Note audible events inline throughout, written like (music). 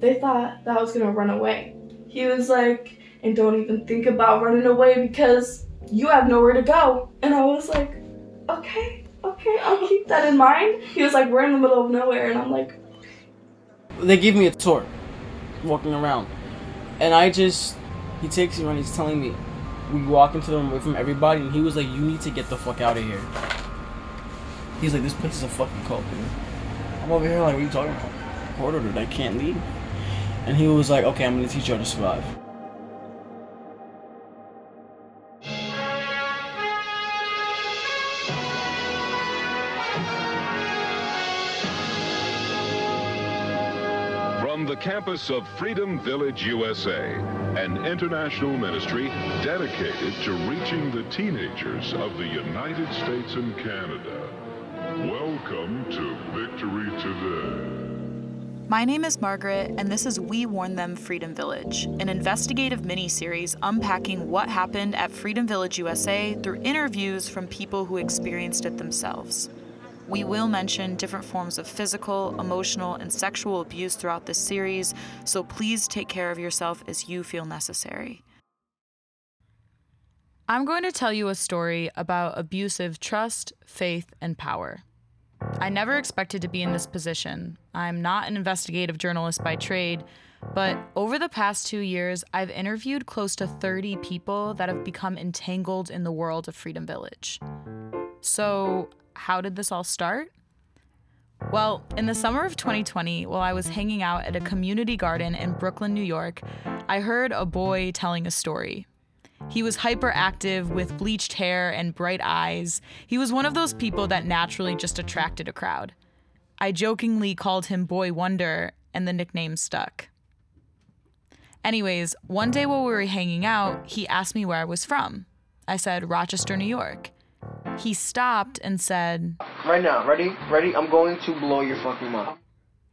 they thought that I was gonna run away. He was like, and don't even think about running away because you have nowhere to go. And I was like, okay, okay, I'll keep that in mind. He was like, we're in the middle of nowhere, and I'm like, they gave me a tour, walking around, and I just he takes me around. He's telling me we walk into the room away from everybody, and he was like, "You need to get the fuck out of here." He's like, "This place is a fucking cult, dude." I'm over here like, "What are you talking about?" Court ordered. I can't leave. And he was like, "Okay, I'm gonna teach you how to survive." From the campus of Freedom Village, USA, an international ministry dedicated to reaching the teenagers of the United States and Canada. Welcome to Victory Today. My name is Margaret, and this is We Warned Them Freedom Village, an investigative mini-series unpacking what happened at Freedom Village USA through interviews from people who experienced it themselves. We will mention different forms of physical, emotional, and sexual abuse throughout this series, so please take care of yourself as you feel necessary. I'm going to tell you a story about abusive trust, faith, and power. I never expected to be in this position. I'm not an investigative journalist by trade, but over the past two years, I've interviewed close to 30 people that have become entangled in the world of Freedom Village. So, how did this all start? Well, in the summer of 2020, while I was hanging out at a community garden in Brooklyn, New York, I heard a boy telling a story. He was hyperactive with bleached hair and bright eyes. He was one of those people that naturally just attracted a crowd. I jokingly called him Boy Wonder, and the nickname stuck. Anyways, one day while we were hanging out, he asked me where I was from. I said, Rochester, New York. He stopped and said, Right now, ready? Ready? I'm going to blow your fucking mind.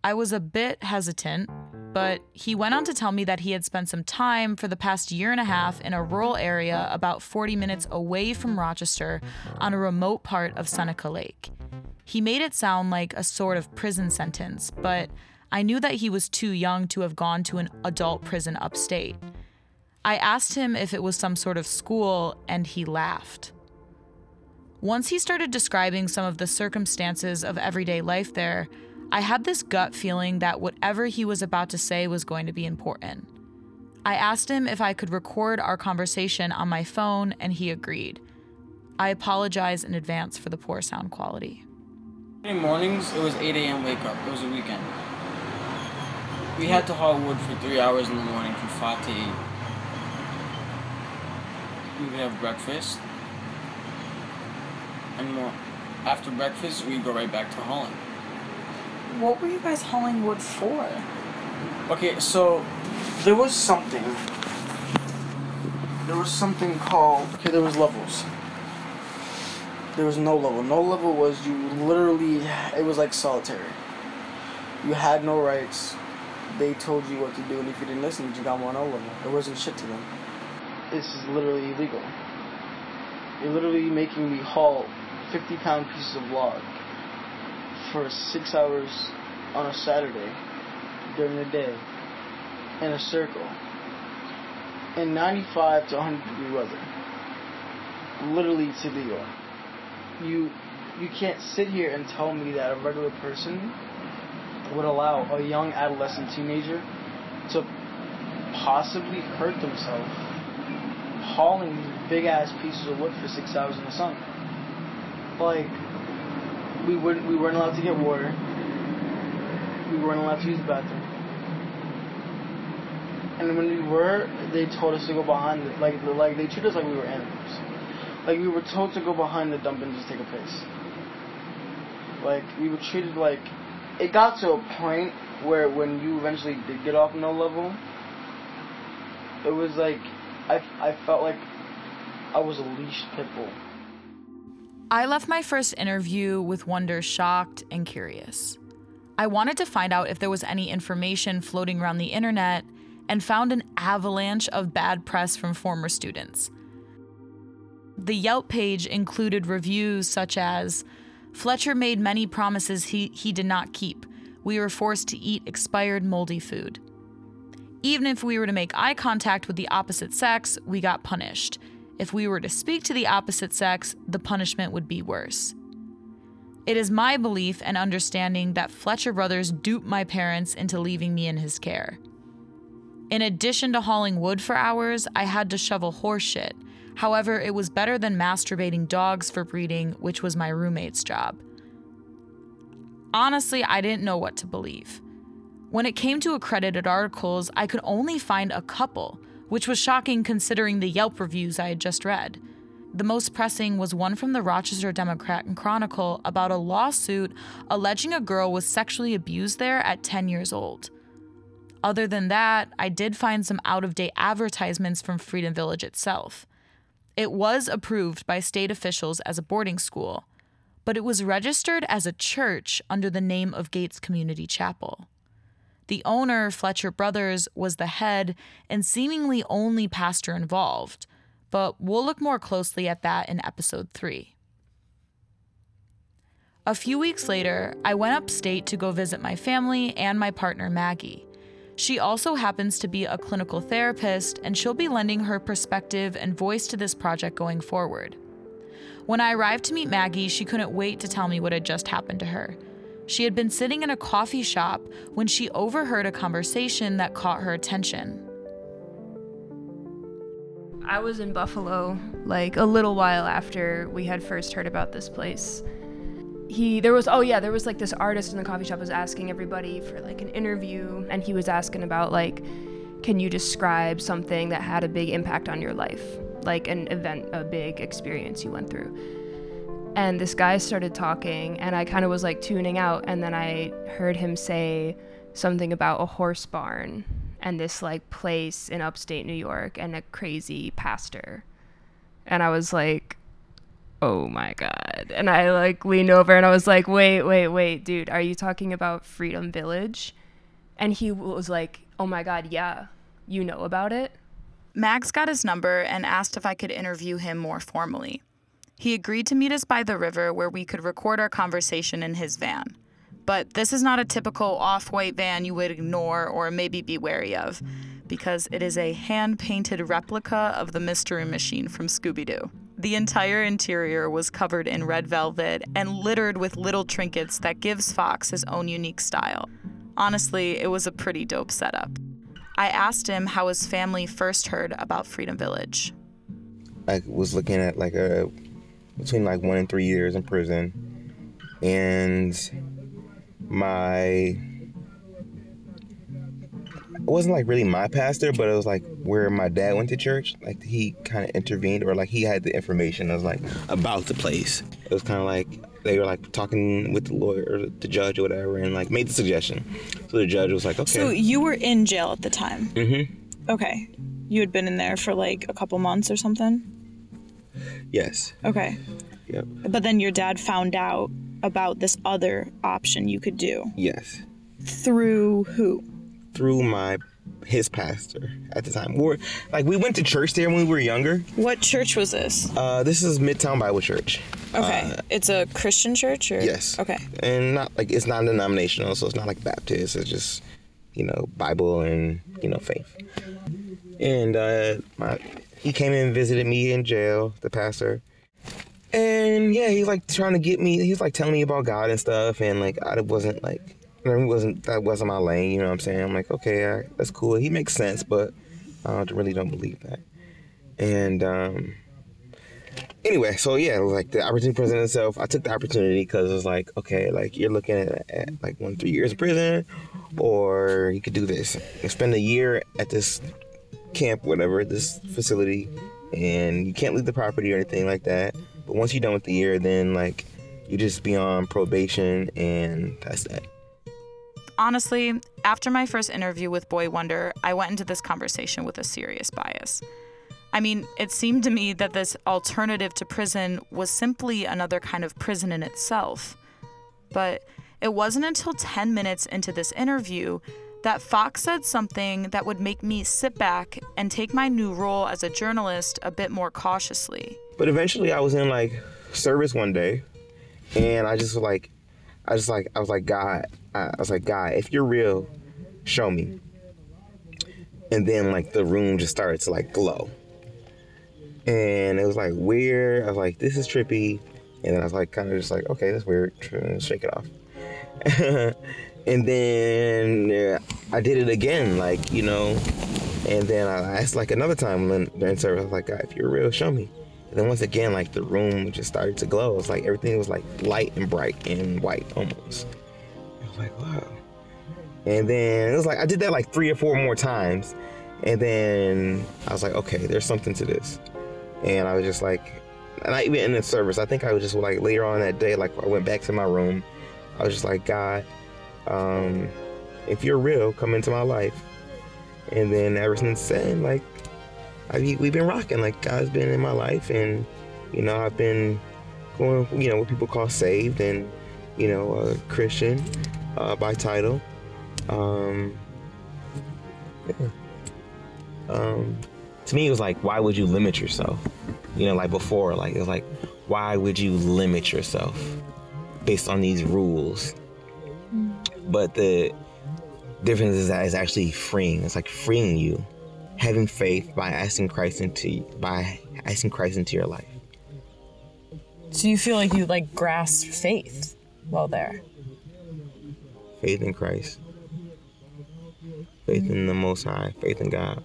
I was a bit hesitant, but he went on to tell me that he had spent some time for the past year and a half in a rural area about 40 minutes away from Rochester on a remote part of Seneca Lake. He made it sound like a sort of prison sentence, but I knew that he was too young to have gone to an adult prison upstate. I asked him if it was some sort of school, and he laughed. Once he started describing some of the circumstances of everyday life there, I had this gut feeling that whatever he was about to say was going to be important. I asked him if I could record our conversation on my phone, and he agreed. I apologize in advance for the poor sound quality. In mornings, it was 8 a.m. wake up. It was a weekend. We had to haul wood for three hours in the morning from 5 to 8. We would have breakfast. And more. After breakfast, we'd go right back to hauling. What were you guys hauling wood for? Okay, so there was something. There was something called. Okay, there was levels. There was no level. No level was you literally. It was like solitary. You had no rights. They told you what to do, and if you didn't listen, you got one no level. There wasn't shit to them. This is literally illegal. You're literally making me haul 50 pound pieces of log for six hours on a Saturday during the day in a circle in 95 to 100 degree weather. Literally, it's illegal. You you can't sit here and tell me that a regular person would allow a young adolescent teenager to possibly hurt themselves hauling these big ass pieces of wood for six hours in the sun. Like we wouldn't we weren't allowed to get water. We weren't allowed to use the bathroom. And when we were, they told us to go behind the, like like they treated us like we were animals. Like we were told to go behind the dump and just take a piss. Like we were treated like it got to a point where when you eventually did get off no level, it was like I I felt like I was a leashed pit bull. I left my first interview with Wonder shocked and curious. I wanted to find out if there was any information floating around the internet and found an avalanche of bad press from former students. The Yelp page included reviews such as Fletcher made many promises he, he did not keep. We were forced to eat expired moldy food. Even if we were to make eye contact with the opposite sex, we got punished. If we were to speak to the opposite sex, the punishment would be worse. It is my belief and understanding that Fletcher Brothers duped my parents into leaving me in his care. In addition to hauling wood for hours, I had to shovel horse shit. However, it was better than masturbating dogs for breeding, which was my roommate's job. Honestly, I didn't know what to believe. When it came to accredited articles, I could only find a couple, which was shocking considering the Yelp reviews I had just read. The most pressing was one from the Rochester Democrat and Chronicle about a lawsuit alleging a girl was sexually abused there at 10 years old. Other than that, I did find some out of date advertisements from Freedom Village itself. It was approved by state officials as a boarding school, but it was registered as a church under the name of Gates Community Chapel. The owner, Fletcher Brothers, was the head and seemingly only pastor involved, but we'll look more closely at that in episode 3. A few weeks later, I went upstate to go visit my family and my partner Maggie. She also happens to be a clinical therapist, and she'll be lending her perspective and voice to this project going forward. When I arrived to meet Maggie, she couldn't wait to tell me what had just happened to her. She had been sitting in a coffee shop when she overheard a conversation that caught her attention. I was in Buffalo like a little while after we had first heard about this place. He there was oh yeah, there was like this artist in the coffee shop was asking everybody for like an interview and he was asking about like can you describe something that had a big impact on your life? Like an event, a big experience you went through. And this guy started talking and I kind of was like tuning out and then I heard him say something about a horse barn and this like place in upstate New York and a crazy pastor. And I was like, oh my God. And I like leaned over and I was like, wait, wait, wait, dude, are you talking about Freedom Village? And he was like, oh my God, yeah, you know about it? Mags got his number and asked if I could interview him more formally. He agreed to meet us by the river where we could record our conversation in his van. But this is not a typical off white van you would ignore or maybe be wary of, because it is a hand painted replica of the Mystery Machine from Scooby Doo. The entire interior was covered in red velvet and littered with little trinkets that gives Fox his own unique style. Honestly, it was a pretty dope setup. I asked him how his family first heard about Freedom Village. I was looking at like a between like one and three years in prison, and my it wasn't like really my pastor, but it was like where my dad went to church. Like he kind of intervened, or like he had the information. I was like about the place. It was kind of like they were like talking with the lawyer or the judge or whatever, and like made the suggestion. So the judge was like, okay. So you were in jail at the time. mm-hmm. Okay. You had been in there for like a couple months or something. Yes. Okay. Yep. But then your dad found out about this other option you could do Yes. through who? Through my his pastor at the time. We're like we went to church there when we were younger. What church was this? Uh, this is Midtown Bible Church. Okay. Uh, it's a Christian church or Yes. Okay. and not like it's not denominational, so it's not like Baptist. It's just you know Bible and you know faith. And uh, my he came and visited me in jail, the pastor. And yeah, he's like trying to get me. He's like telling me about God and stuff, and like I wasn't like, he wasn't that wasn't my lane. You know what I'm saying? I'm like, okay, I, that's cool. He makes sense, but I really don't believe that. And um, anyway, so yeah, it like the opportunity presented itself. I took the opportunity because it was like, okay, like you're looking at, at like one three years in prison, or you could do this spend a year at this camp, whatever, this facility, and you can't leave the property or anything like that. But once you're done with the year, then like you just be on probation, and that's that. Honestly, after my first interview with Boy Wonder, I went into this conversation with a serious bias. I mean, it seemed to me that this alternative to prison was simply another kind of prison in itself. But it wasn't until 10 minutes into this interview that Fox said something that would make me sit back and take my new role as a journalist a bit more cautiously. But eventually, I was in like service one day, and I just was like, I just like, I was like, God, I was like, God, if you're real, show me. and then like the room just started to like glow. And it was like weird. I was like, this is trippy. And then I was like, kind of just like, okay, that's weird. Shake it off. (laughs) and then uh, I did it again, like, you know. And then I asked like another time when during service, I was like, God, if you're real, show me. And then once again, like the room just started to glow. It's like everything was like light and bright and white almost. I was like, wow. And then it was like I did that like three or four more times. And then I was like, okay, there's something to this. And I was just like, and I even in the service, I think I was just like later on that day, like I went back to my room. I was just like, God, um, if you're real, come into my life. And then ever since then, like I, we've been rocking. Like God's been in my life, and you know I've been going, you know, what people call saved, and you know, a Christian uh, by title. Um, yeah. um, to me, it was like, why would you limit yourself? You know, like before, like it was like, why would you limit yourself based on these rules? But the difference is that it's actually freeing. It's like freeing you, having faith by asking Christ into by asking Christ into your life. So you feel like you like grasp faith while there. Faith in Christ. Faith in the Most High. Faith in God.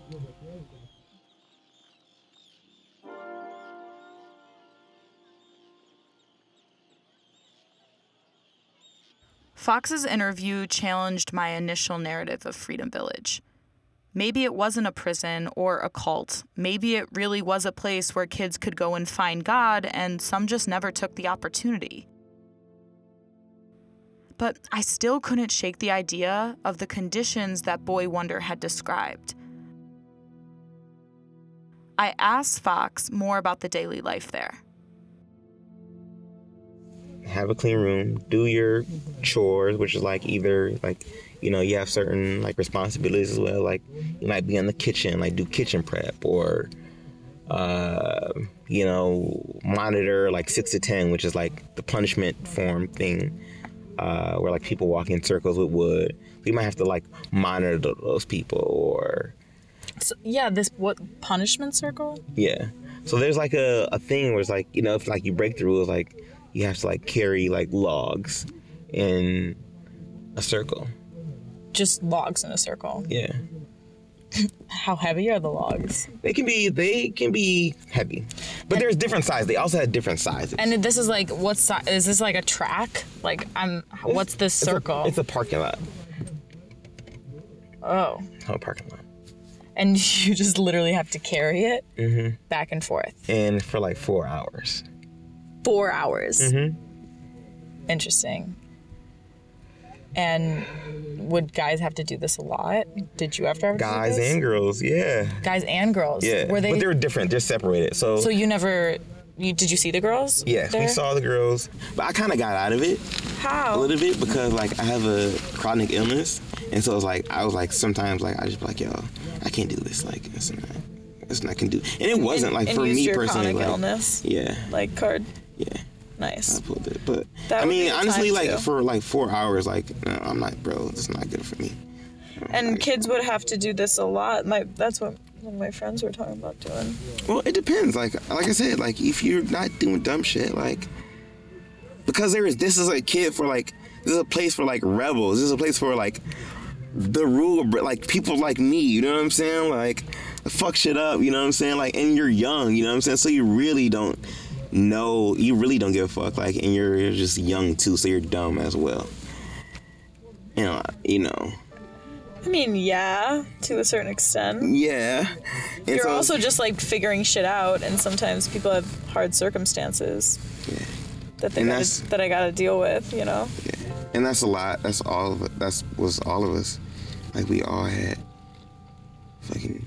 Fox's interview challenged my initial narrative of Freedom Village. Maybe it wasn't a prison or a cult. Maybe it really was a place where kids could go and find God, and some just never took the opportunity. But I still couldn't shake the idea of the conditions that Boy Wonder had described. I asked Fox more about the daily life there. Have a clean room, do your chores, which is like either like you know you have certain like responsibilities as well. Like you might be in the kitchen, like do kitchen prep, or uh, you know monitor like six to ten, which is like the punishment form thing, uh, where like people walk in circles with wood. So you might have to like monitor those people, or So, yeah, this what punishment circle? yeah. So there's like a, a thing where it's like you know if like you break the rules, like you have to like carry like logs in a circle. Just logs in a circle. Yeah. (laughs) How heavy are the logs? They can be they can be heavy, but there's different sizes. They also have different sizes. And this is like what si- is this like a track? Like I'm what's this It's a- circle? It's a, parking lot. oh. Oh, parking lot. And (laughs) you just literally have to carry it Mm-hmm. back and forth. And for like four hours. 4 hours. Mm-hmm. Interesting. And would guys have to do this a lot? Did you have to have to do Guys this? and girls, yeah, guys and girls. yeah. Were they? But they're different. They're separated. So, so you never. You did you see the girls? yes, we saw the girls, but I kind of got out of it How? a little bit because like I have a chronic illness, and so it's like I was like sometimes like I just be like yo, I can't do this. Like it's not, it's not can do. And it wasn't like and for me personally. chronic Like, illness yeah, like card. Yeah. Nice. I pulled it, but That I mean, honestly, like too. for like four hours, like no, I'm like, bro. It's not good for me. And kids would have to do this a lot. My that's what my friends were talking about doing. Well, it depends. Like, like I said, like if you're not doing dumb shit, like because there is this is a kid for like this is a place for like rebels. This is a place for like the rule, like people like me. You know what I'm saying? Like fuck shit up. You know what I'm saying? Like, and you're young. You know what I'm saying? So you really don't know. You really don't give a fuck. Like, and you're, you're just young too, so you're dumb as well. You know, you know. I mean, yeah, to a certain extent. Yeah. And You're so- also just like figuring shit out, and sometimes people have hard circumstances Yeah. that they gotta, that I gotta deal with. You know. Yeah. and that's a lot. That's all of it. That's was all of us. Like we all had fucking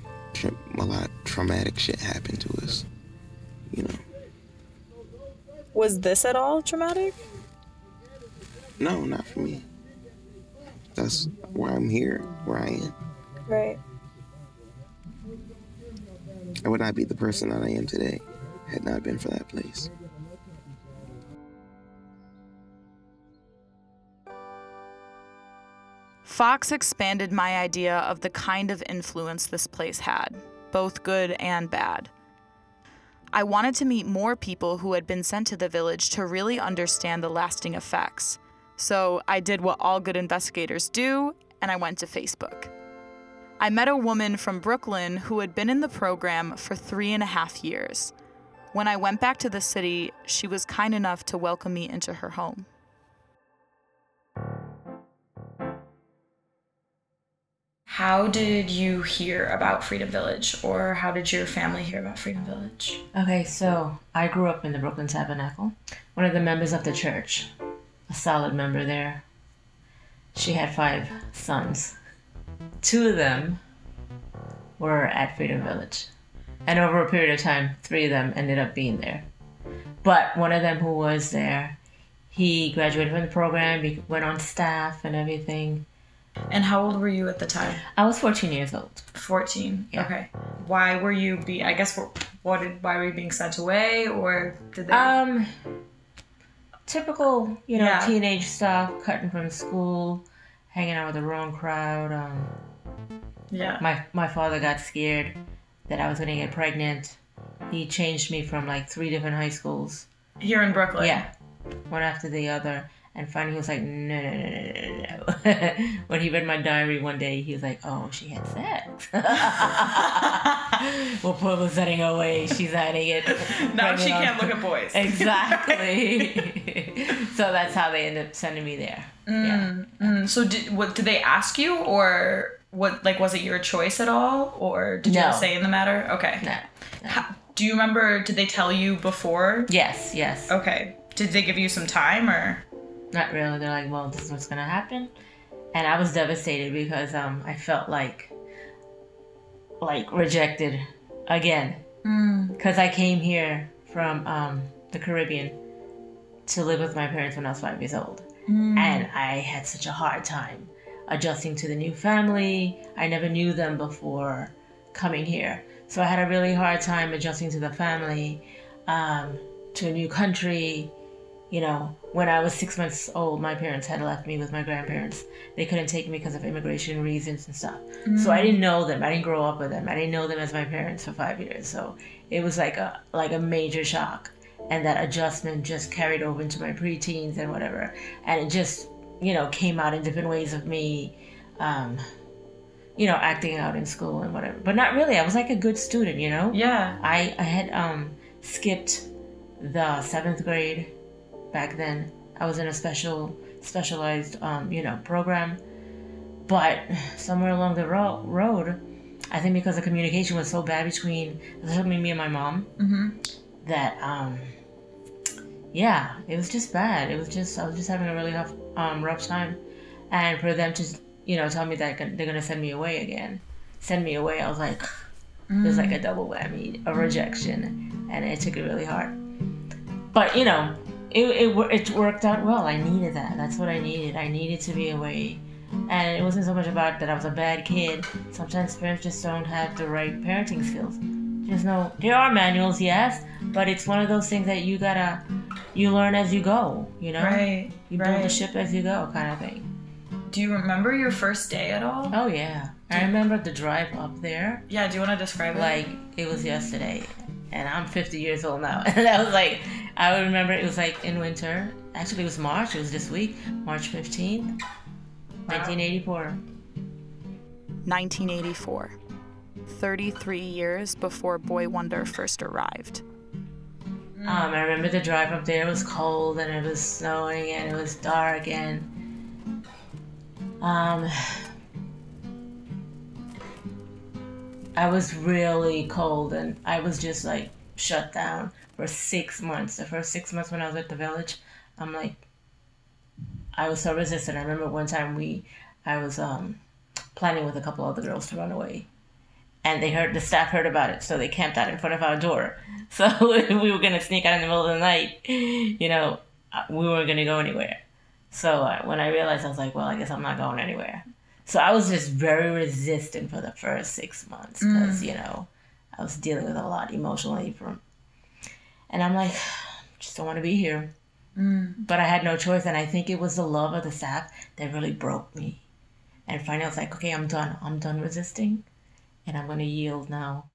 a lot of traumatic shit happen to us. You know. Was this at all traumatic? No, not for me. That's why I'm here, where I am. Right. I would not be the person that I am today had not been for that place. Fox expanded my idea of the kind of influence this place had, both good and bad. I wanted to meet more people who had been sent to the village to really understand the lasting effects. So I did what all good investigators do, and I went to Facebook. I met a woman from Brooklyn who had been in the program for three and a half years. When I went back to the city, she was kind enough to welcome me into her home. How did you hear about Freedom Village, or how did your family hear about Freedom Village? Okay, so I grew up in the Brooklyn Tabernacle. One of the members of the church, a solid member there, she had five sons. Two of them were at Freedom Village. And over a period of time, three of them ended up being there. But one of them who was there, he graduated from the program, he went on staff and everything. And how old were you at the time? I was 14 years old. 14. Yeah. Okay. Why were you be I guess what, did why were you being sent away or did they Um, typical, you know, Yeah. teenage stuff, cutting from school, hanging out with the wrong crowd. Um, Yeah. my my father got scared that I was gonna get pregnant. He changed me from like three different high schools. Here in Brooklyn. Yeah, one after the other. And finally, he was like, "No, no, no, no, no, no." (laughs) when he read my diary one day, he was like, "Oh, she had sex." (laughs) we'll put was setting her away. She's hiding it. (laughs) Now she can't look at boys. Exactly. so that's how they ended up sending me there. Yeah. Mm, so did what did they ask you or what like was it your choice at all or did you No. have a say in the matter? Okay. No. How, do you remember did they tell you before? Yes, yes. Okay. Did they give you some time or Not really. They're like, well, this is what's gonna happen, and I was devastated because um I felt like like rejected again. Because I came here from um the Caribbean to live with my parents when I was five years old, and I had such a hard time adjusting to the new family. I never knew them before coming here, so I had a really hard time adjusting to the family, um, to a new country you know, when I was six months old, my parents had left me with my grandparents. They couldn't take me because of immigration reasons and stuff. So I didn't know them. I didn't grow up with them. I didn't know them as my parents for five years. So it was like a like a major shock, and that adjustment just carried over into my preteens and whatever. And it just you know came out in different ways of me. Um, you know, acting out in school and whatever, but not really. I was like a good student, you know. Yeah. I, I had um, skipped the seventh grade back then. I was in a special specialized um, you know program, but somewhere along the ro- road, I think because the communication was so bad between especially me and my mom, that um, yeah, it was just bad. It was just I was just having a really rough um, rough time, and for them to you know tell me that they're gonna send me away again, send me away, I was like. It was like a double whammy, a rejection, and it took it really hard. But you know, it, it it worked out well. I needed that. That's what I needed. I needed to be away, and it wasn't so much about that I was a bad kid. Sometimes parents just don't have the right parenting skills. There's no, there are manuals, yes, but it's one of those things that you gotta, you learn as you go. You know, Right. you build the right. ship as you go, kind of thing. Do you remember your first day at all? Oh yeah, I remember the drive up there. Yeah, do you want to describe it? like it was yesterday and i'm 50 years old now (laughs) and i was like i would remember it was like in winter. Actually it was march. It was this week march 15th 1984 1984. 33 years before Boy Wonder first arrived. um, i remember the drive up there. It was cold and it was snowing and it was dark and um i was really cold and i was just like shut down for six months the first six months when i was at the village i'm like I was so resistant. I remember one time we, I was um, planning with a couple other girls to run away, and they heard the staff heard about it, so they camped out in front of our door. (laughs) So (laughs) we were gonna sneak out in the middle of the night. You know, uh, we weren't gonna go anywhere. So uh, when I realized, I was like, well, I guess I'm not going anywhere. So I was just very resistant for the first six months because you know I was dealing with a lot emotionally from, and I'm like, (sighs) just don't want to be here mm. but I had no choice, and I think it was the love of the staff that really broke me. And finally, I was like, okay, I'm done. I'm done resisting, and I'm gonna yield now.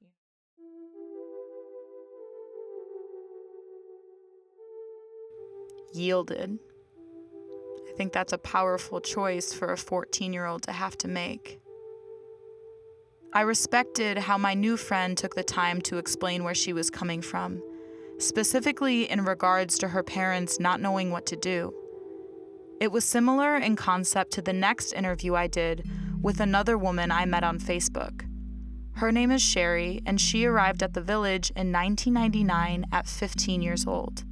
Yielded. I think that's a powerful choice for a 14 year old to have to make. I respected how my new friend took the time to explain where she was coming from, specifically in regards to her parents not knowing what to do. It was similar in concept to the next interview I did with another woman I met on Facebook. Her name is Sherry, and she arrived at the village in 1999 at 15 years old.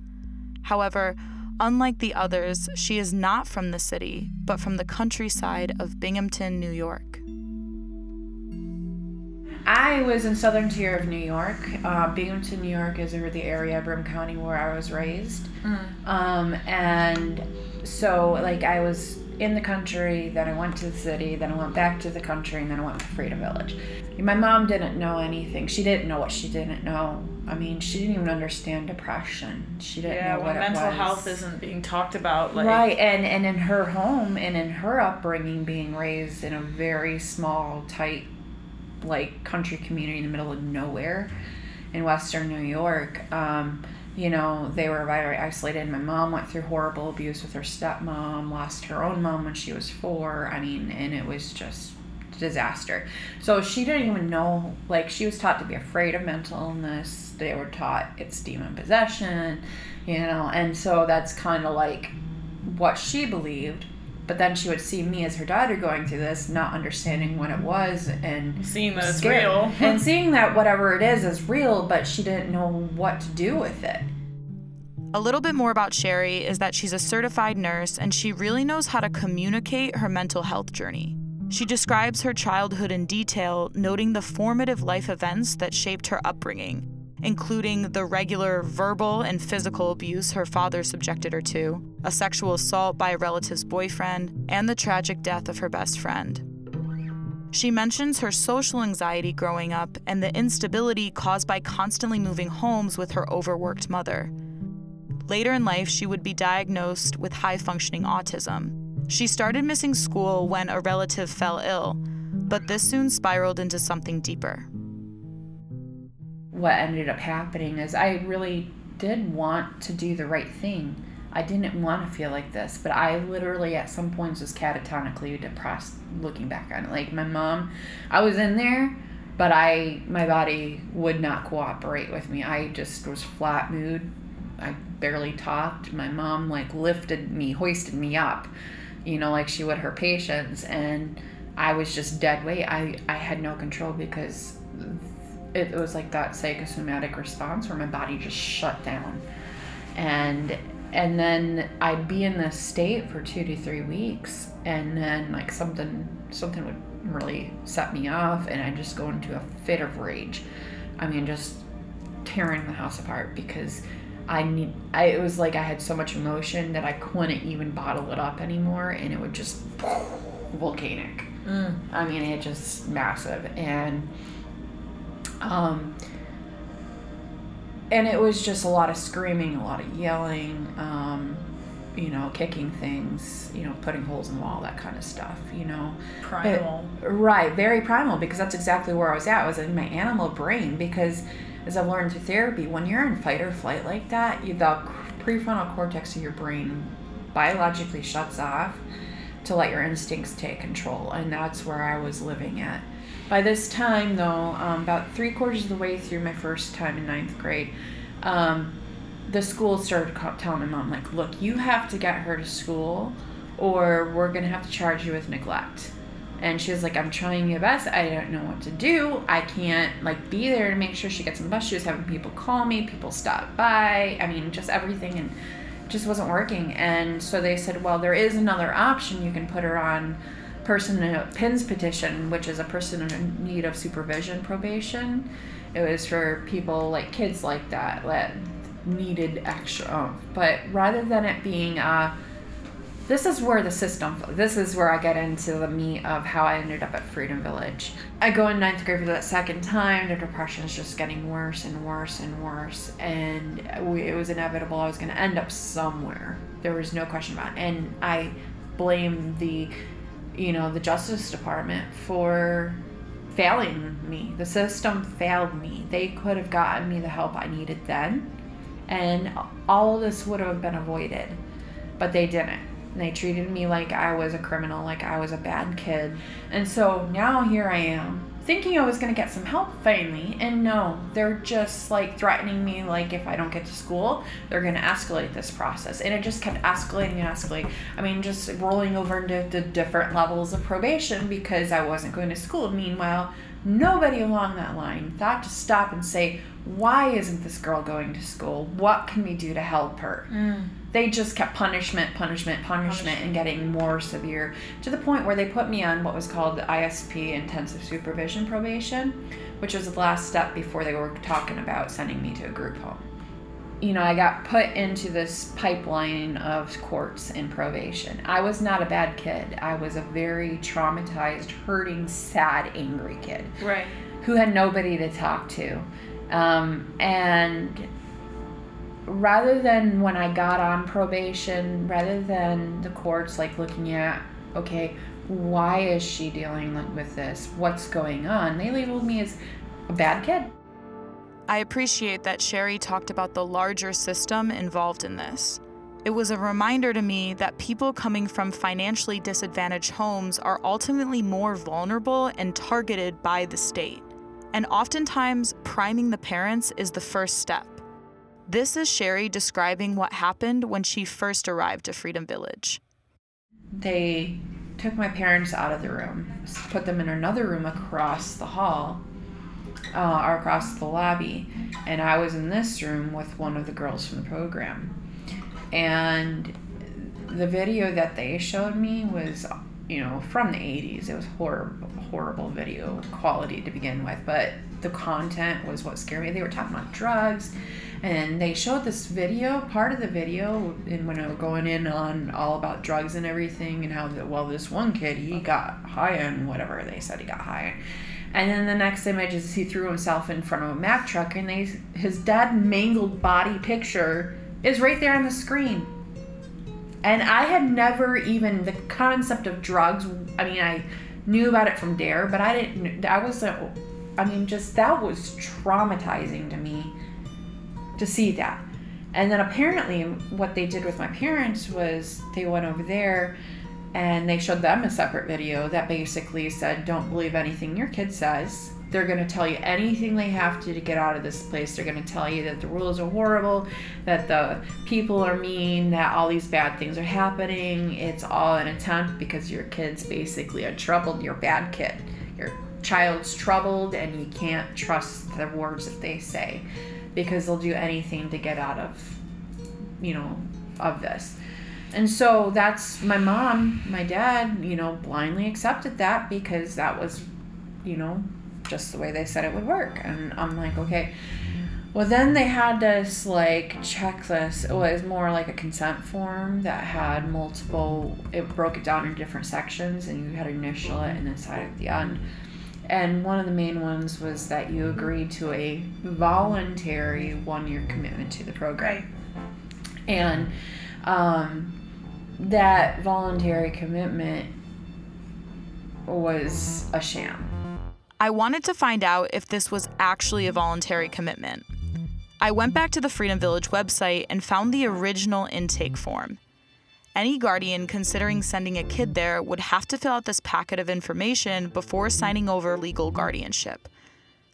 However, unlike the others, she is not from the city, but from the countryside of Binghamton, New York. I was in southern tier of New York. Uh, Binghamton, New York is over the area, Broome County, where I was raised. Um, and so, like, I was in the country, then I went to the city, then I went back to the country, and then I went to Freedom Village. My mom didn't know anything. She didn't know what she didn't know. I mean, she didn't even understand depression. She didn't Yeah, know what when mental was. health isn't being talked about, like right and and in her home and in her upbringing being raised in a very small tight like country community in the middle of nowhere in western new york um, you know they were very isolated. My mom went through horrible abuse with her stepmom lost her own mom when she was four. I mean and it was just disaster. So she didn't even know like she was taught to be afraid of mental illness. They were taught it's demon possession you know and so that's kind of like what she believed but then she would see me as her daughter going through this not understanding what it was and seeing that it's real. (laughs) and seeing that whatever it is is real but she didn't know what to do with it A little bit more about Sherry is that she's a certified nurse and she really knows how to communicate her mental health journey. She describes her childhood in detail, noting the formative life events that shaped her upbringing, including the regular verbal and physical abuse her father subjected her to, a sexual assault by a relative's boyfriend, and the tragic death of her best friend. She mentions her social anxiety growing up and the instability caused by constantly moving homes with her overworked mother. Later in life, she would be diagnosed with high functioning autism. She started missing school when a relative fell ill, but this soon spiraled into something deeper. What ended up happening is I really did want to do the right thing. I didn't want to feel like this, but I literally at some points was catatonically depressed looking back on it. Like my mom, I was in there, but I my body would not cooperate with me. I just was flat mood. I barely talked. My mom like lifted me, hoisted me up, you know, like she would her patients and I was just dead weight. I, I had no control because it was like that psychosomatic response where my body just shut down. And and then i'd be in this state for two to three weeks and then like something something would really set me off and i'd just go into a fit of rage. I mean just tearing the house apart because i need i it was like i had so much emotion that i couldn't even bottle it up anymore and it would just volcanic. Mm. I mean it just massive. And um, and it was just a lot of screaming, a lot of yelling, um, you know, kicking things, you know, putting holes in the wall, that kind of stuff, you know. Primal. But- right, very primal because that's exactly where I was at. I was in my animal brain because as I've learned through therapy, when you're in fight or flight like that, you, the prefrontal cortex of your brain biologically shuts off to let your instincts take control. And that's where I was living at. By this time, though, um, about three quarters of the way through my first time in ninth grade, um, the school started telling my mom, like, look, you have to get her to school or we're going to have to charge you with neglect. And she was like, I'm trying my best. I don't know what to do. I can't, like, be there to make sure she gets on the bus. She was having people call me, people stop by. I mean, just everything. And just wasn't working. And so they said, well, there is another option. You can put her on person in a PINS petition, which is a person in need of supervision probation. It was for people like kids like that that needed extra. Um, but rather than it being uh, this is where the system this is where i get into the meat of how i ended up at freedom village i go in ninth grade for that second time the depression is just getting worse and worse and worse and it was inevitable i was going to end up somewhere there was no question about it and i blame the you know, the Justice Department for failing me. The system failed me. They could have gotten me the help I needed then, and all this would have been avoided. But they didn't. They treated me like I was a criminal, like I was a bad kid. And so now here I am, thinking I was going to get some help finally. And no, they're just like threatening me, like if I don't get to school, they're going to escalate this process. And it just kept escalating and escalating. I mean, just rolling over into the different levels of probation because I wasn't going to school. Meanwhile, nobody along that line thought to stop and say, why isn't this girl going to school? What can we do to help her? Mm. They just kept punishment, punishment, punishment, and getting more severe to the point where they put me on what was called the ISP intensive supervision probation, which was the last step before they were talking about sending me to a group home. You know, I got put into this pipeline of courts and probation. I was not a bad kid. I was a very traumatized, hurting, sad, angry kid Right. who had nobody to talk to. Um, and rather than when I got on probation, rather than the courts like looking at, okay, why is she dealing with this? What's going on? They labeled me as a bad kid. I appreciate that Sherry talked about the larger system involved in this. It was a reminder to me that people coming from financially disadvantaged homes are ultimately more vulnerable and targeted by the state. And oftentimes, priming the parents is the first step. This is Sherry describing what happened when she first arrived to Freedom Village. They took my parents out of the room, put them in another room across the hall, uh, or across the lobby, and I was in this room with one of the girls from the program. And the video that they showed me was, you know, from the 80s. It was horrible, horrible video quality to begin with, but the content was what scared me. They were talking about drugs, and they showed this video, part of the video, and when they were going in on all about drugs and everything, and how well, this one kid he got high on whatever they said he got high on. And then the next image is he threw himself in front of a Mack truck, and they his dead mangled body picture is right there on the screen. And I had never even the concept of drugs. I mean, I knew about it from Dare, but I didn't. I wasn't. I mean, just that was traumatizing to me to see that. And then apparently, what they did with my parents was they went over there and they showed them a separate video that basically said, Don't believe anything your kid says. They're going to tell you anything they have to to get out of this place. They're going to tell you that the rules are horrible, that the people are mean, that all these bad things are happening. It's all an attempt because your kid's basically a troubled, you're a bad kid. Child's troubled and you can't trust the words that they say because they'll do anything to get out of, you know, of this. And so that's my mom, my dad, you know, blindly accepted that because that was, you know, just the way they said it would work. And I'm like, okay. Well, then they had this like checklist. It was more like a consent form that had multiple, it broke it down in different sections and you had to initial it and then sign at the end. And one of the main ones was that you agreed to a voluntary one year commitment to the program. And um, that voluntary commitment was a sham. I wanted to find out if this was actually a voluntary commitment. I went back to the Freedom Village website and found the original intake form. Any guardian considering sending a kid there would have to fill out this packet of information before signing over legal guardianship.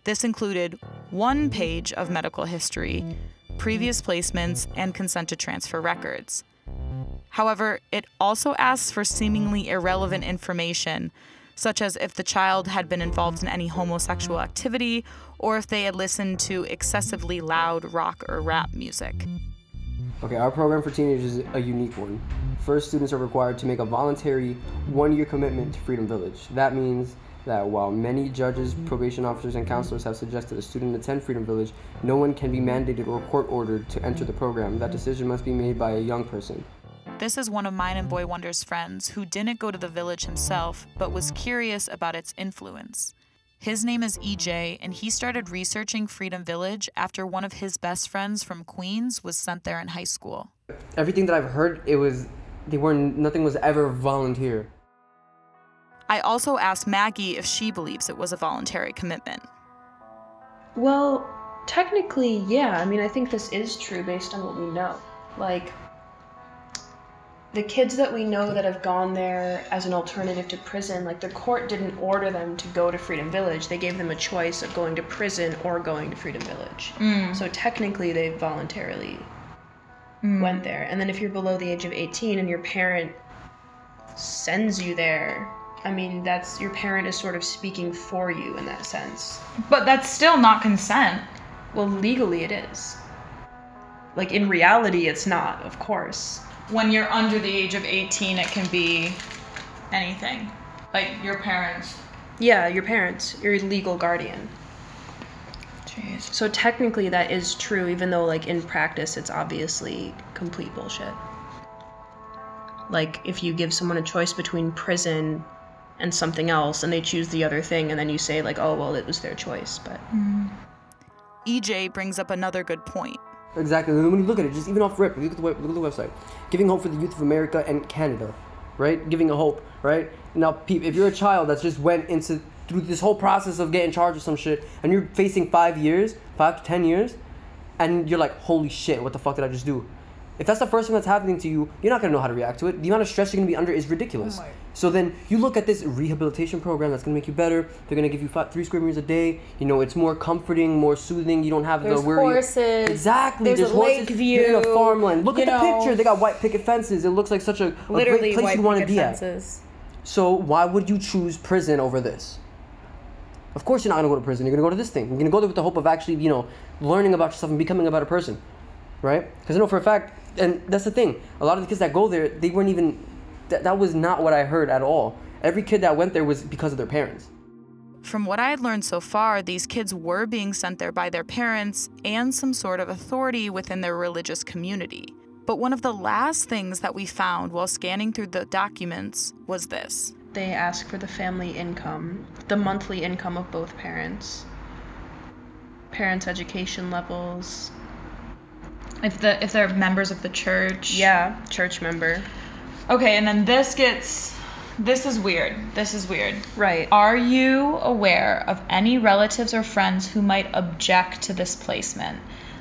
This included one page of medical history, previous placements, and consent to transfer records. However, it also asks for seemingly irrelevant information, such as if the child had been involved in any homosexual activity or if they had listened to excessively loud rock or rap music. Okay, our program for teenagers is a unique one. First, students are required to make a voluntary one year commitment to Freedom Village. That means that while many judges, probation officers, and counselors have suggested a student attend Freedom Village, no one can be mandated or court ordered to enter the program. That decision must be made by a young person. This is one of mine and Boy Wonder's friends who didn't go to the village himself, but was curious about its influence. His name is EJ, and he started researching Freedom Village after one of his best friends from Queens was sent there in high school. Everything that I've heard, it was they weren't nothing was ever volunteer. I also asked Maggie if she believes it was a voluntary commitment. Well, technically, yeah. I mean, I think this is true based on what we know. Like, the kids that we know that have gone there as an alternative to prison, like, the court didn't order them to go to Freedom Village. They gave them a choice of going to prison or going to Freedom Village. Mm. So, technically, they voluntarily went there. And then, if you're below the age of 18 and your parent sends you there, I mean, that's your parent is sort of speaking for you in that sense. But that's still not consent. Well, legally it is. Like in reality, it's not, of course. When you're under the age of 18, it can be anything. Like your parents. Yeah, your parents, your legal guardian. Jeez. So technically, that is true, even though, like, in practice, it's obviously complete bullshit. Like, if you give someone a choice between prison and something else, and they choose the other thing, and then you say, like, oh, well, it was their choice, but. Mm-hmm. EJ brings up another good point. Exactly. When you look at it, just even off rip, look at the look at the website. Giving hope for the youth of America and Canada, right? Giving a hope, right? Now, peep, if you're a child that's just went into through this whole process of getting charged with some shit, and you're facing five years, five to ten years, and you're like, holy shit, what the fuck did I just do? If that's the first thing that's happening to you, you're not gonna know how to react to it. The amount of stress you're gonna be under is ridiculous. Oh so then you look at this rehabilitation program that's gonna make you better. They're gonna give you five, three square meters a day. You know, it's more comforting, more soothing. You don't have There's the worry. horses, Exactly. there's a horses. lake You're in a farmland. Look at the picture. They got white picket fences. It looks like such a, a great place you want to be at. fences. So why would you choose prison over this? Of course you're not gonna go to prison. You're gonna go to this thing. You're gonna go there with the hope of actually, you know, learning about yourself and becoming a better person, right? Because I know for a fact, and that's the thing. A lot of the kids that go there, they weren't even. That, that was not what I heard at all. Every kid that went there was because of their parents. From what I had learned so far, these kids were being sent there by their parents and some sort of authority within their religious community. But one of the last things that we found while scanning through the documents was this. They ask for the family income, the monthly income of both parents, parents' education levels. If the if they're members of the church. Yeah, church member. Okay, and then this gets this is weird. This is weird. Right. Are you aware of any relatives or friends who might object to this placement?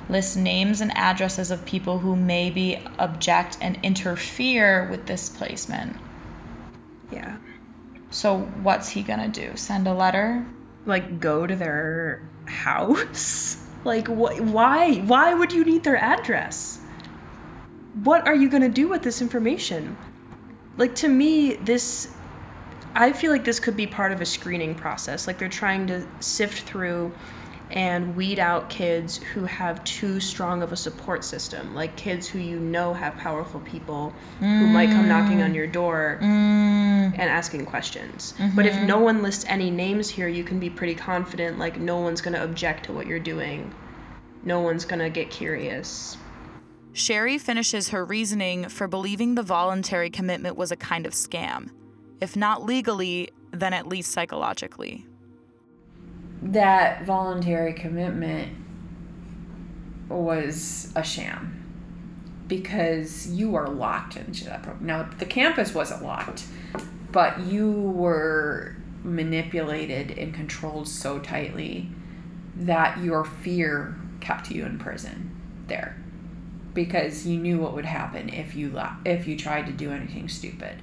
List names and addresses of people who maybe object and interfere with this placement. Yeah. So what's he gonna do? Send a letter? Like go to their house? Like wh- why? Why would you need their address? What are you going to do with this information? Like to me this I feel like this could be part of a screening process. Like they're trying to sift through and weed out kids who have too strong of a support system, like kids who you know have powerful people who might come knocking on mm. your door mm. and asking questions. But if mm-hmm. no one lists any names here, you can be pretty confident like no one's going to object to what you're doing. No one's going to get curious. Sherry finishes her reasoning for believing the voluntary commitment was a kind of scam. If not legally, then at least psychologically. That voluntary commitment was a sham because you were locked into that program. Now, the campus wasn't locked, but you were manipulated and controlled so tightly that your fear kept you in prison there because you knew what would happen if you if you tried to do anything stupid.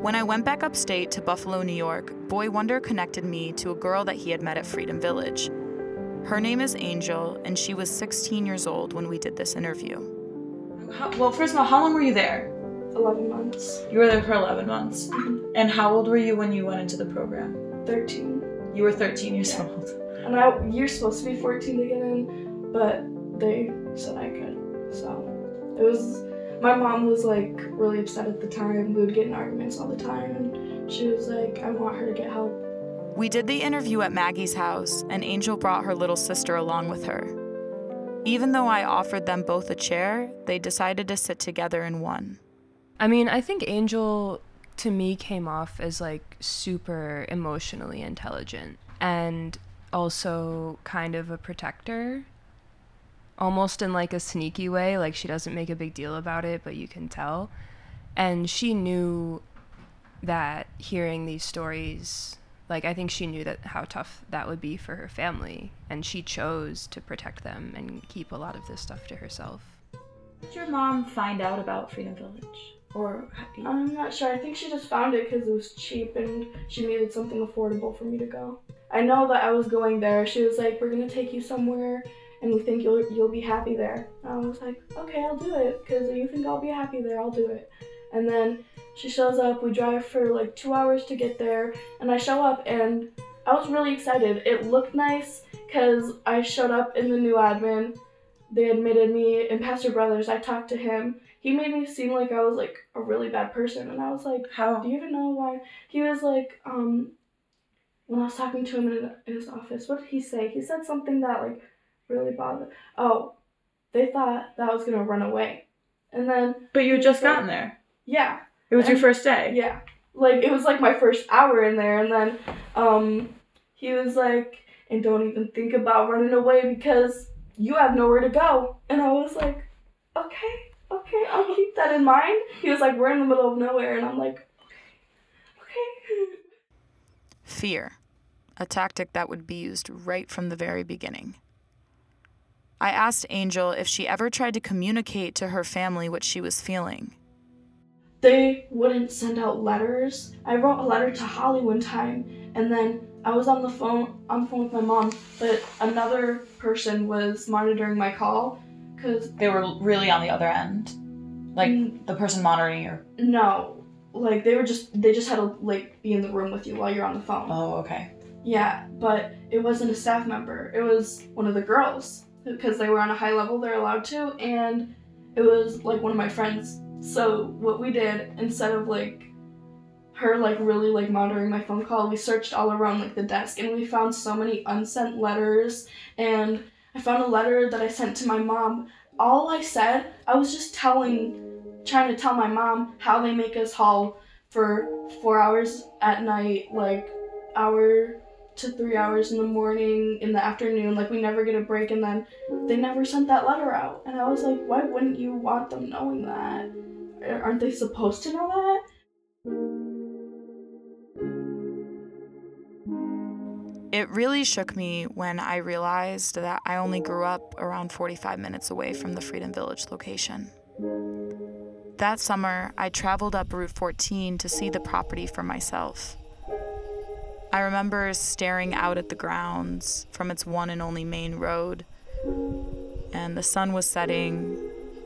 When I went back upstate to Buffalo, New York, Boy Wonder connected me to a girl that he had met at Freedom Village. Her name is Angel, and she was 16 years old when we did this interview. How, well, first of all, how long were you there? 11 months. You were there for 11 months. Mm-hmm. And how old were you when you went into the program? 13. You were 13 years old. And I, you're supposed to be 14 to get in, but they said I could. So it was. My mom was like really upset at the time. We would get in arguments all the time, and she was like, "I want her to get help." We did the interview at Maggie's house, and Angel brought her little sister along with her. Even though I offered them both a chair, they decided to sit together in one. I mean, I think Angel to me came off as like super emotionally intelligent and also kind of a protector almost in like a sneaky way. Like she doesn't make a big deal about it, but you can tell. And she knew that hearing these stories, like I think she knew that how tough that would be for her family, and she chose to protect them and keep a lot of this stuff to herself. Did your mom find out about Freedom Village? Or I'm not sure. I think she just found it because it was cheap and she needed something affordable for me to go. I know that I was going there. She was like, "We're gonna take you somewhere, and we think you'll you'll be happy there." And I was like, "Okay, I'll do it because you think I'll be happy there. I'll do it." And then she shows up. We drive for like two hours to get there, and I show up, and I was really excited. It looked nice because I showed up in the new admin. They admitted me, and Pastor Brothers. I talked to him. He made me seem like I was like a really bad person, and I was like, How? do you even know why? He was like, um, when I was talking to him in, in his office, what did he say? He said something that like really bothered. Oh, they thought that I was gonna run away, and then But you had just gotten there. yeah, It was your first day. yeah, like it was like my first hour in there, and then um, he was like, and don't even think about running away because you have nowhere to go, and I was like, okay, okay, I'll keep that in mind. He was like, we're in the middle of nowhere, and I'm like, okay. Fear, a tactic that would be used right from the very beginning. I asked Angel if she ever tried to communicate to her family what she was feeling. they wouldn't send out letters. I wrote a letter to Holly one time, and then I was on the phone on the phone with my mom, but another person was monitoring my call because They were really on the other end. Like Mm. the person monitoring your. no, like they were just they just had to like be in the room with you while you're on the phone. Oh, okay. Yeah, but it wasn't a staff member. It was one of the girls because they were on a high level. They're allowed to, and it was like one of my friends. So what we did instead of like her like really like monitoring my phone call, we searched all around like the desk, and we found so many unsent letters. And I found a letter that I sent to my mom. All I said, I was just telling, trying to tell my mom how they make us haul for four hours at night, like hour to three hours in the morning, in the afternoon. Like we never get a break, and then they never sent that letter out. And I was like, why wouldn't you want them knowing that? Aren't they supposed to know that? It really shook me when I realized that I only grew up around 45 minutes away from the Freedom Village location. That summer, I traveled up Route 14 to see the property for myself. I remember staring out at the grounds from its one and only main road, and the sun was setting,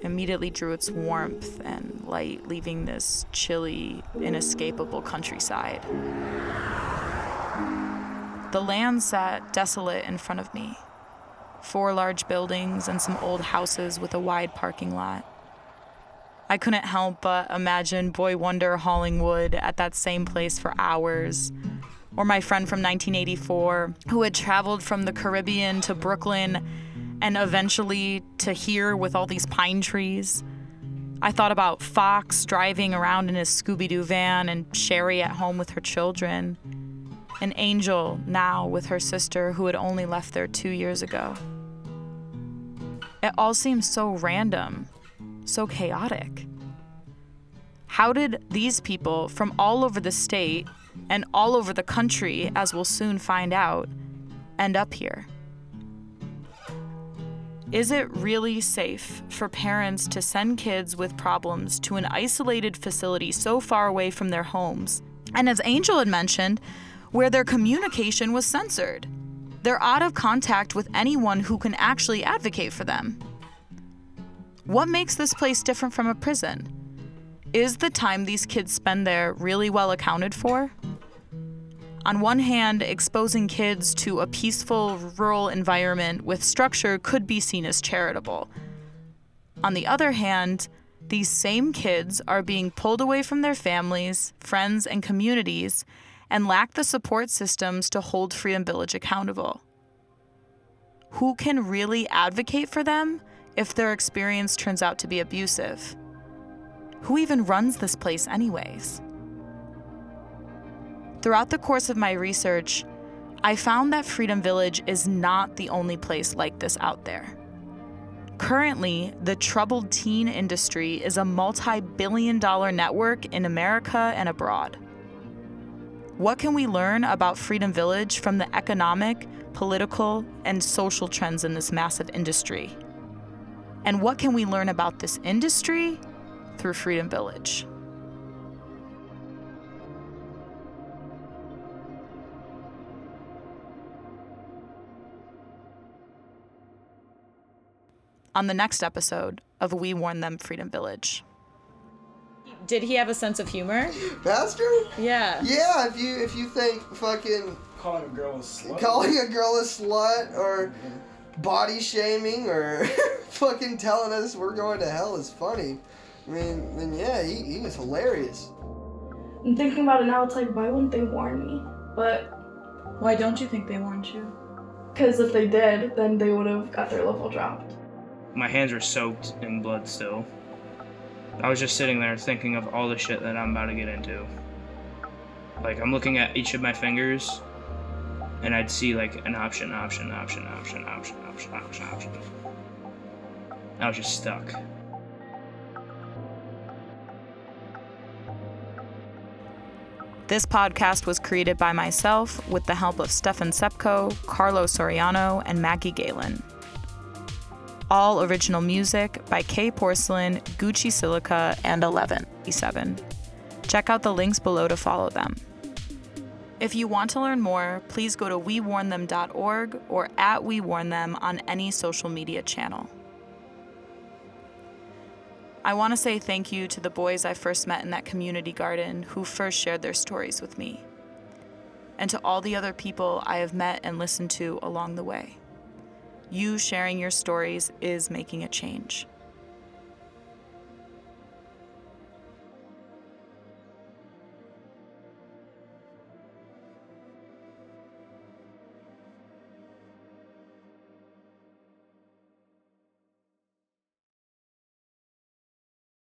immediately drew its warmth and light, leaving this chilly, inescapable countryside. The land sat desolate in front of me. Four large buildings and some old houses with a wide parking lot. I couldn't help but imagine Boy Wonder hauling wood at that same place for hours. Or my friend from 1984 who had traveled from the Caribbean to Brooklyn and eventually to here with all these pine trees. I thought about Fox driving around in his Scooby Doo van and Sherry at home with her children an angel now with her sister who had only left there two years ago. It all seems so random, so chaotic. How did these people from all over the state and all over the country, as we'll soon find out, end up here? Is it really safe for parents to send kids with problems to an isolated facility so far away from their homes? And as Angel had mentioned, where their communication was censored. They're out of contact with anyone who can actually advocate for them. What makes this place different from a prison? Is the time these kids spend there really well accounted for? On one hand, exposing kids to a peaceful rural environment with structure could be seen as charitable. On the other hand, these same kids are being pulled away from their families, friends, and communities and lack the support systems to hold Freedom Village accountable. Who can really advocate for them if their experience turns out to be abusive? Who even runs this place, anyways? Throughout the course of my research, I found that Freedom Village is not the only place like this out there. Currently, the troubled teen industry is a multi billion dollar network in America and abroad. What can we learn about Freedom Village from the economic, political, and social trends in this massive industry? And what can we learn about this industry through Freedom Village? On the next episode of We Warned Them Freedom Village. Did he have a sense of humor? (laughs) Pastor? Yeah. Yeah, if you if you think fucking calling a girl a slut, calling a girl a slut or mm-hmm. body shaming or (laughs) fucking telling us we're going to hell is funny. I mean, then yeah, he, he was hilarious. I'm thinking about it now. It's like, why wouldn't they warn me? But Why don't you think they warned you? because if they did, then they would have got their level dropped. my hands were soaked in blood still. I was just sitting there thinking of all the shit that I'm about to get into. Like I'm looking at each of my fingers and I'd see like an option, option, option, option, option, option, option, option. I was just stuck. This podcast was created by myself with the help of Stefan Cepko, Carlo Soriano, and Maggie Gelen. All original music by K Porcelain, Gucci Silica, and 11. Check out the links below to follow them. If you want to learn more, please go to wewarnedthem.org or at wewarnedthem on any social media channel. I want to say thank you to the boys I first met in that community garden who first shared their stories with me, and to all the other people I have met and listened to along the way. You sharing your stories is making a change.